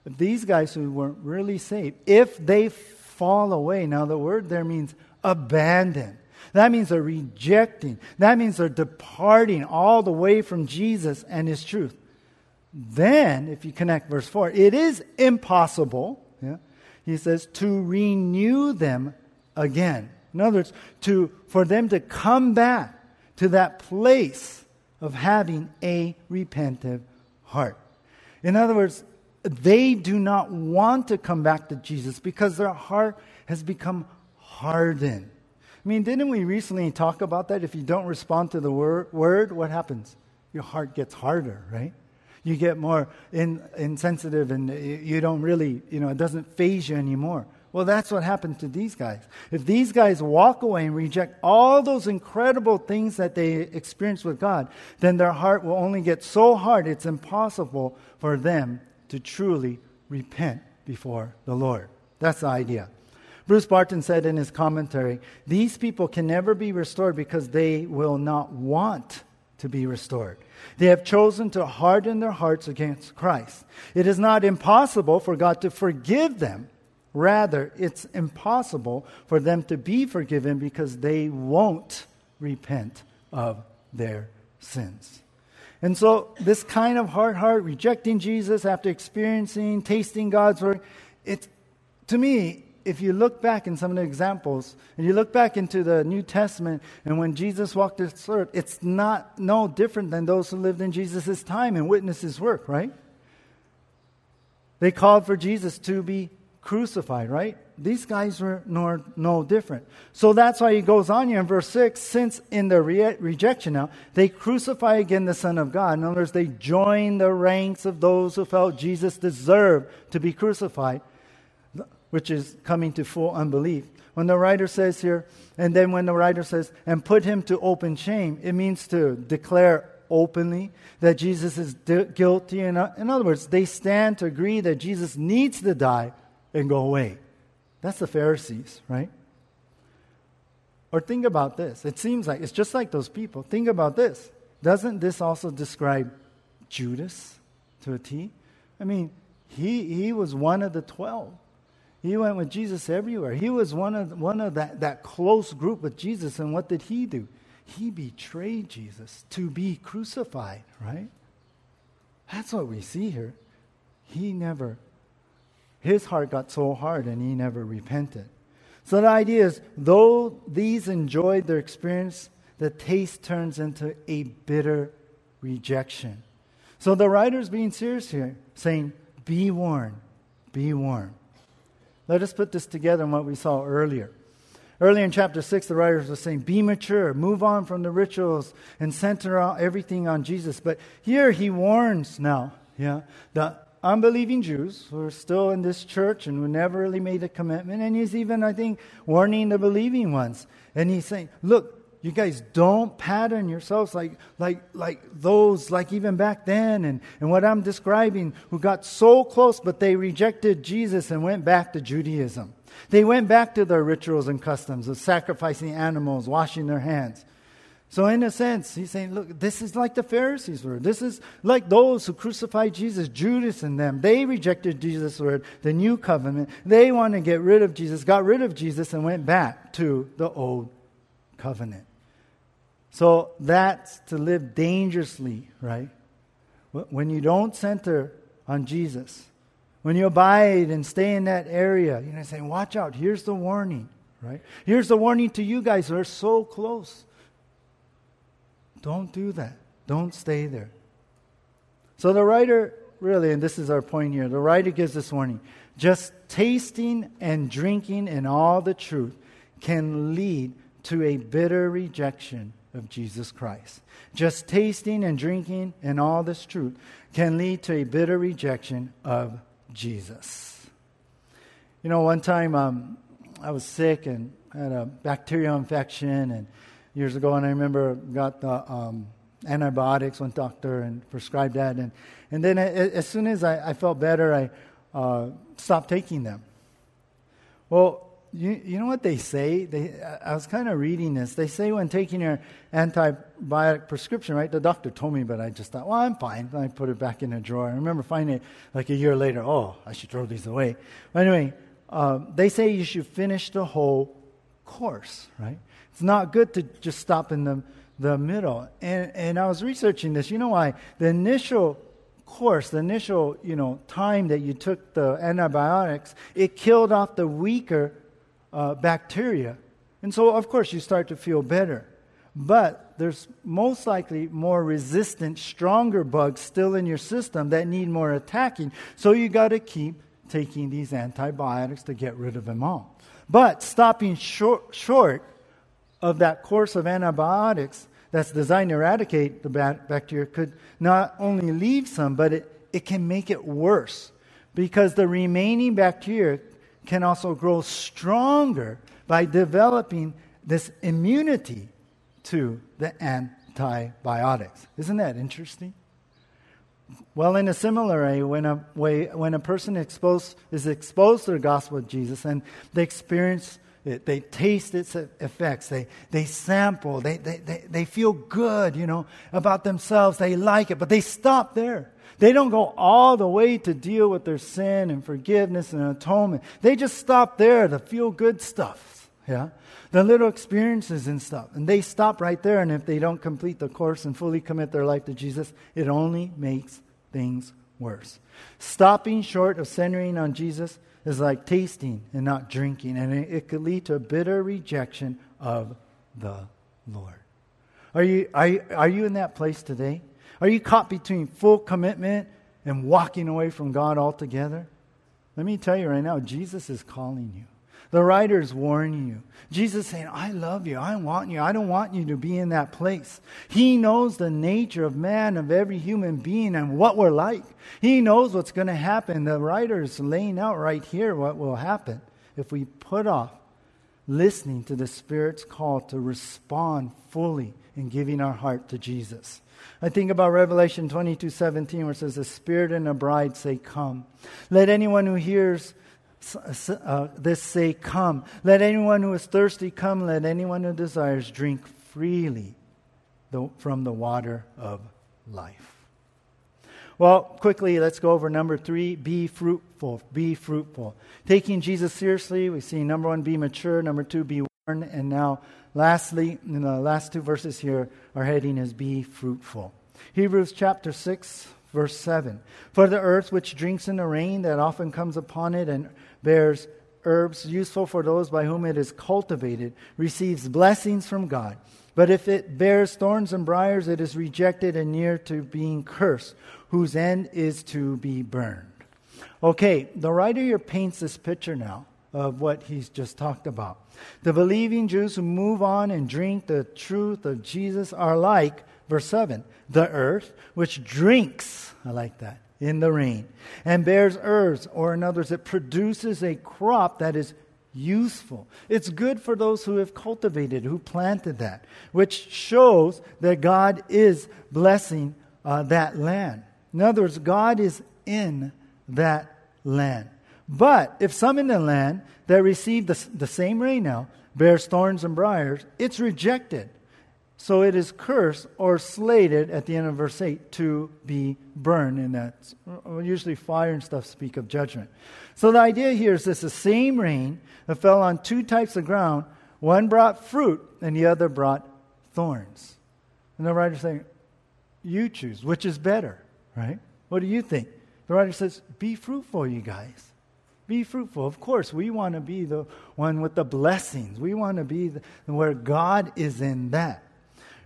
These guys who weren't really saved, if they fall away, now the word there means abandon. That means they're rejecting. That means they're departing all the way from Jesus and his truth. Then, if you connect verse 4, it is impossible, yeah, he says, to renew them again. In other words, to, for them to come back to that place of having a repentive heart. In other words, they do not want to come back to Jesus because their heart has become hardened. I mean, didn't we recently talk about that? If you don't respond to the word, word what happens? Your heart gets harder, right? You get more in, insensitive and you don't really, you know, it doesn't faze you anymore. Well, that's what happened to these guys. If these guys walk away and reject all those incredible things that they experienced with God, then their heart will only get so hard it's impossible for them to truly repent before the Lord. That's the idea. Bruce Barton said in his commentary these people can never be restored because they will not want to be restored. They have chosen to harden their hearts against Christ. It is not impossible for God to forgive them. Rather, it's impossible for them to be forgiven because they won't repent of their sins. And so, this kind of hard heart, rejecting Jesus after experiencing, tasting God's word, it, to me, if you look back in some of the examples, and you look back into the New Testament, and when Jesus walked this earth, it's not no different than those who lived in Jesus' time and witnessed his work, right? They called for Jesus to be crucified, right? These guys were no, no different. So that's why he goes on here in verse 6 since in their re- rejection now, they crucify again the Son of God. In other words, they join the ranks of those who felt Jesus deserved to be crucified, which is coming to full unbelief. When the writer says here, and then when the writer says, and put him to open shame, it means to declare openly that Jesus is di- guilty. In, uh, in other words, they stand to agree that Jesus needs to die and go away. That's the Pharisees, right? Or think about this. It seems like it's just like those people. Think about this. Doesn't this also describe Judas to a T? I mean, he, he was one of the 12. He went with Jesus everywhere. He was one of, one of that, that close group with Jesus. And what did he do? He betrayed Jesus to be crucified, right? That's what we see here. He never his heart got so hard and he never repented. So the idea is, though these enjoyed their experience, the taste turns into a bitter rejection. So the writer's being serious here, saying, Be warned, be warned. Let us put this together in what we saw earlier. Earlier in chapter 6, the writers were saying, Be mature, move on from the rituals, and center everything on Jesus. But here he warns now, yeah, the unbelieving Jews who are still in this church and who never really made a commitment. And he's even, I think, warning the believing ones. And he's saying, Look, you guys don't pattern yourselves like, like, like those, like even back then, and, and what I'm describing, who got so close, but they rejected Jesus and went back to Judaism. They went back to their rituals and customs of sacrificing animals, washing their hands. So, in a sense, he's saying, look, this is like the Pharisees were. This is like those who crucified Jesus, Judas and them. They rejected Jesus' word, the new covenant. They want to get rid of Jesus, got rid of Jesus, and went back to the old covenant. So that's to live dangerously, right? When you don't center on Jesus, when you abide and stay in that area, you know, saying, watch out, here's the warning, right? Here's the warning to you guys who are so close. Don't do that. Don't stay there. So the writer, really, and this is our point here, the writer gives this warning. Just tasting and drinking in all the truth can lead to a bitter rejection of Jesus Christ. Just tasting and drinking and all this truth can lead to a bitter rejection of Jesus. You know, one time um, I was sick and had a bacterial infection, and years ago, and I remember got the um, antibiotics, went doctor and prescribed that, and and then as soon as I, I felt better, I uh, stopped taking them. Well, you, you know what they say? They, I was kind of reading this. They say when taking your antibiotic prescription, right? The doctor told me, but I just thought, well, I'm fine. I put it back in a drawer. I remember finding it like a year later. Oh, I should throw these away. But anyway, uh, they say you should finish the whole course, right? It's not good to just stop in the, the middle. And, and I was researching this. You know why? The initial course, the initial, you know, time that you took the antibiotics, it killed off the weaker uh, bacteria. And so, of course, you start to feel better. But there's most likely more resistant, stronger bugs still in your system that need more attacking. So you got to keep taking these antibiotics to get rid of them all. But stopping short, short of that course of antibiotics that's designed to eradicate the bacteria could not only leave some, but it, it can make it worse because the remaining bacteria can also grow stronger by developing this immunity to the antibiotics. Isn't that interesting? Well, in a similar way, when a, way, when a person exposed, is exposed to the gospel of Jesus and they experience it, they taste its effects, they, they sample, they, they, they, they feel good, you know, about themselves, they like it, but they stop there. They don't go all the way to deal with their sin and forgiveness and atonement. They just stop there, the feel good stuff. Yeah? The little experiences and stuff. And they stop right there. And if they don't complete the course and fully commit their life to Jesus, it only makes things worse. Stopping short of centering on Jesus is like tasting and not drinking. And it, it could lead to a bitter rejection of the Lord. Are you, are, are you in that place today? Are you caught between full commitment and walking away from God altogether? Let me tell you right now, Jesus is calling you. The writer is warning you. Jesus saying, I love you. I want you. I don't want you to be in that place. He knows the nature of man, of every human being, and what we're like. He knows what's going to happen. The writer is laying out right here what will happen if we put off listening to the Spirit's call to respond fully in giving our heart to Jesus. I think about Revelation 22 17, where it says, The Spirit and the bride say, Come. Let anyone who hears uh, this say, Come. Let anyone who is thirsty come. Let anyone who desires drink freely from the water of life. Well, quickly, let's go over number three be fruitful. Be fruitful. Taking Jesus seriously, we see number one, be mature. Number two, be warned. And now, lastly, in the last two verses here, our heading is be fruitful. Hebrews chapter 6, verse 7. For the earth which drinks in the rain that often comes upon it and bears herbs useful for those by whom it is cultivated receives blessings from God. But if it bears thorns and briers, it is rejected and near to being cursed, whose end is to be burned. Okay, the writer here paints this picture now of what he's just talked about. The believing Jews who move on and drink the truth of Jesus are like, verse 7, the earth which drinks, I like that, in the rain, and bears herbs, or in others, it produces a crop that is useful. It's good for those who have cultivated, who planted that, which shows that God is blessing uh, that land. In other words, God is in that land. But if some in the land that receive the, the same rain now bears thorns and briars, it's rejected. So it is cursed or slated at the end of verse 8 to be burned. And that's usually fire and stuff speak of judgment. So the idea here is this the same rain that fell on two types of ground, one brought fruit and the other brought thorns. And the writer's saying, You choose, which is better, right? What do you think? The writer says, Be fruitful, you guys. Be fruitful. Of course, we want to be the one with the blessings. We want to be the, where God is in that.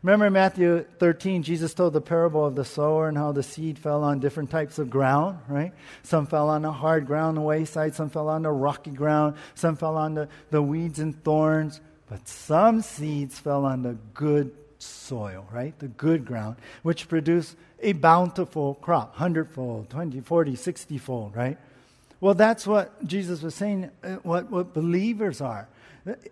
Remember Matthew 13, Jesus told the parable of the sower and how the seed fell on different types of ground, right? Some fell on the hard ground, the wayside. Some fell on the rocky ground. Some fell on the, the weeds and thorns. But some seeds fell on the good soil, right? The good ground, which produced a bountiful crop, hundredfold, 20, 40, 60 fold, right? Well, that's what Jesus was saying, uh, what, what believers are.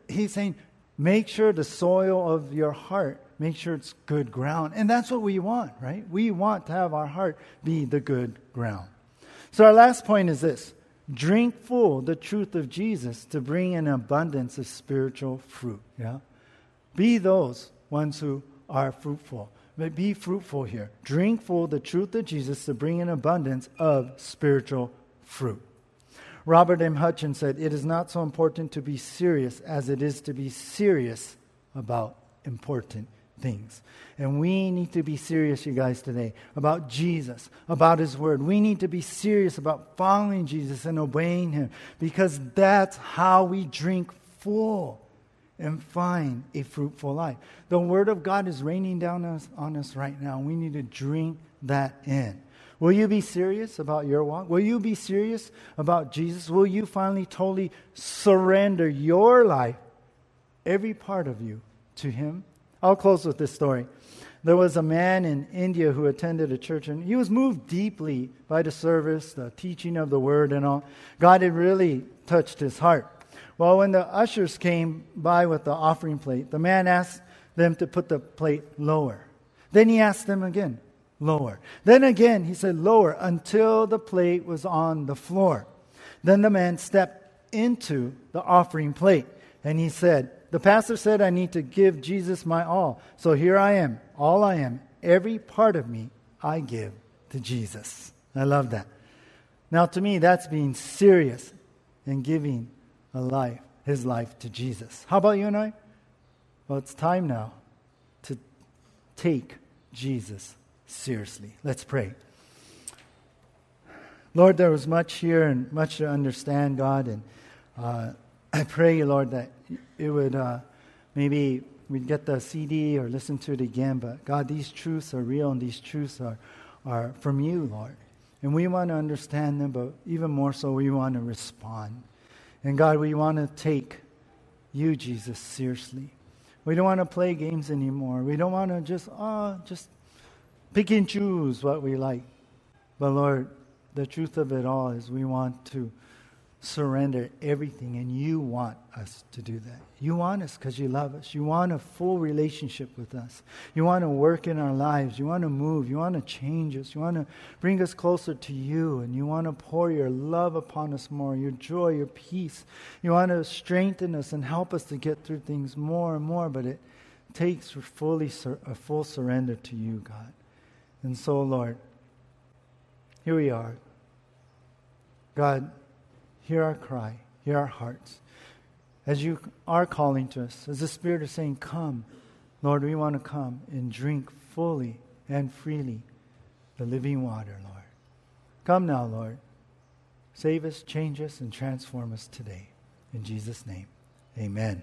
He's saying, make sure the soil of your heart make sure it's good ground. And that's what we want, right? We want to have our heart be the good ground. So our last point is this drink full the truth of Jesus to bring an abundance of spiritual fruit. Yeah? Be those ones who are fruitful. But be fruitful here. Drink full the truth of Jesus to bring an abundance of spiritual fruit. Robert M. Hutchins said, It is not so important to be serious as it is to be serious about important things. And we need to be serious, you guys, today about Jesus, about His Word. We need to be serious about following Jesus and obeying Him because that's how we drink full and find a fruitful life. The Word of God is raining down on us right now. We need to drink that in. Will you be serious about your walk? Will you be serious about Jesus? Will you finally totally surrender your life, every part of you, to Him? I'll close with this story. There was a man in India who attended a church, and he was moved deeply by the service, the teaching of the word, and all. God had really touched his heart. Well, when the ushers came by with the offering plate, the man asked them to put the plate lower. Then he asked them again, lower. Then again, he said, lower, until the plate was on the floor. Then the man stepped into the offering plate, and he said, the pastor said I need to give Jesus my all. So here I am, all I am, every part of me, I give to Jesus. I love that. Now, to me, that's being serious and giving a life, his life to Jesus. How about you and I? Well, it's time now to take Jesus seriously. Let's pray. Lord, there was much here and much to understand, God, and uh, I pray, Lord, that it would uh, maybe we'd get the CD or listen to it again. But God, these truths are real and these truths are, are from you, Lord. And we want to understand them, but even more so, we want to respond. And God, we want to take you, Jesus, seriously. We don't want to play games anymore. We don't want to just, oh, just pick and choose what we like. But Lord, the truth of it all is we want to surrender everything, and you want us to do that. You want us because you love us. You want a full relationship with us. You want to work in our lives. You want to move. You want to change us. You want to bring us closer to you, and you want to pour your love upon us more, your joy, your peace. You want to strengthen us and help us to get through things more and more, but it takes fully sur- a full surrender to you, God. And so, Lord, here we are. God, hear our cry, hear our hearts. As you are calling to us, as the Spirit is saying, Come, Lord, we want to come and drink fully and freely the living water, Lord. Come now, Lord. Save us, change us, and transform us today. In Jesus' name, amen.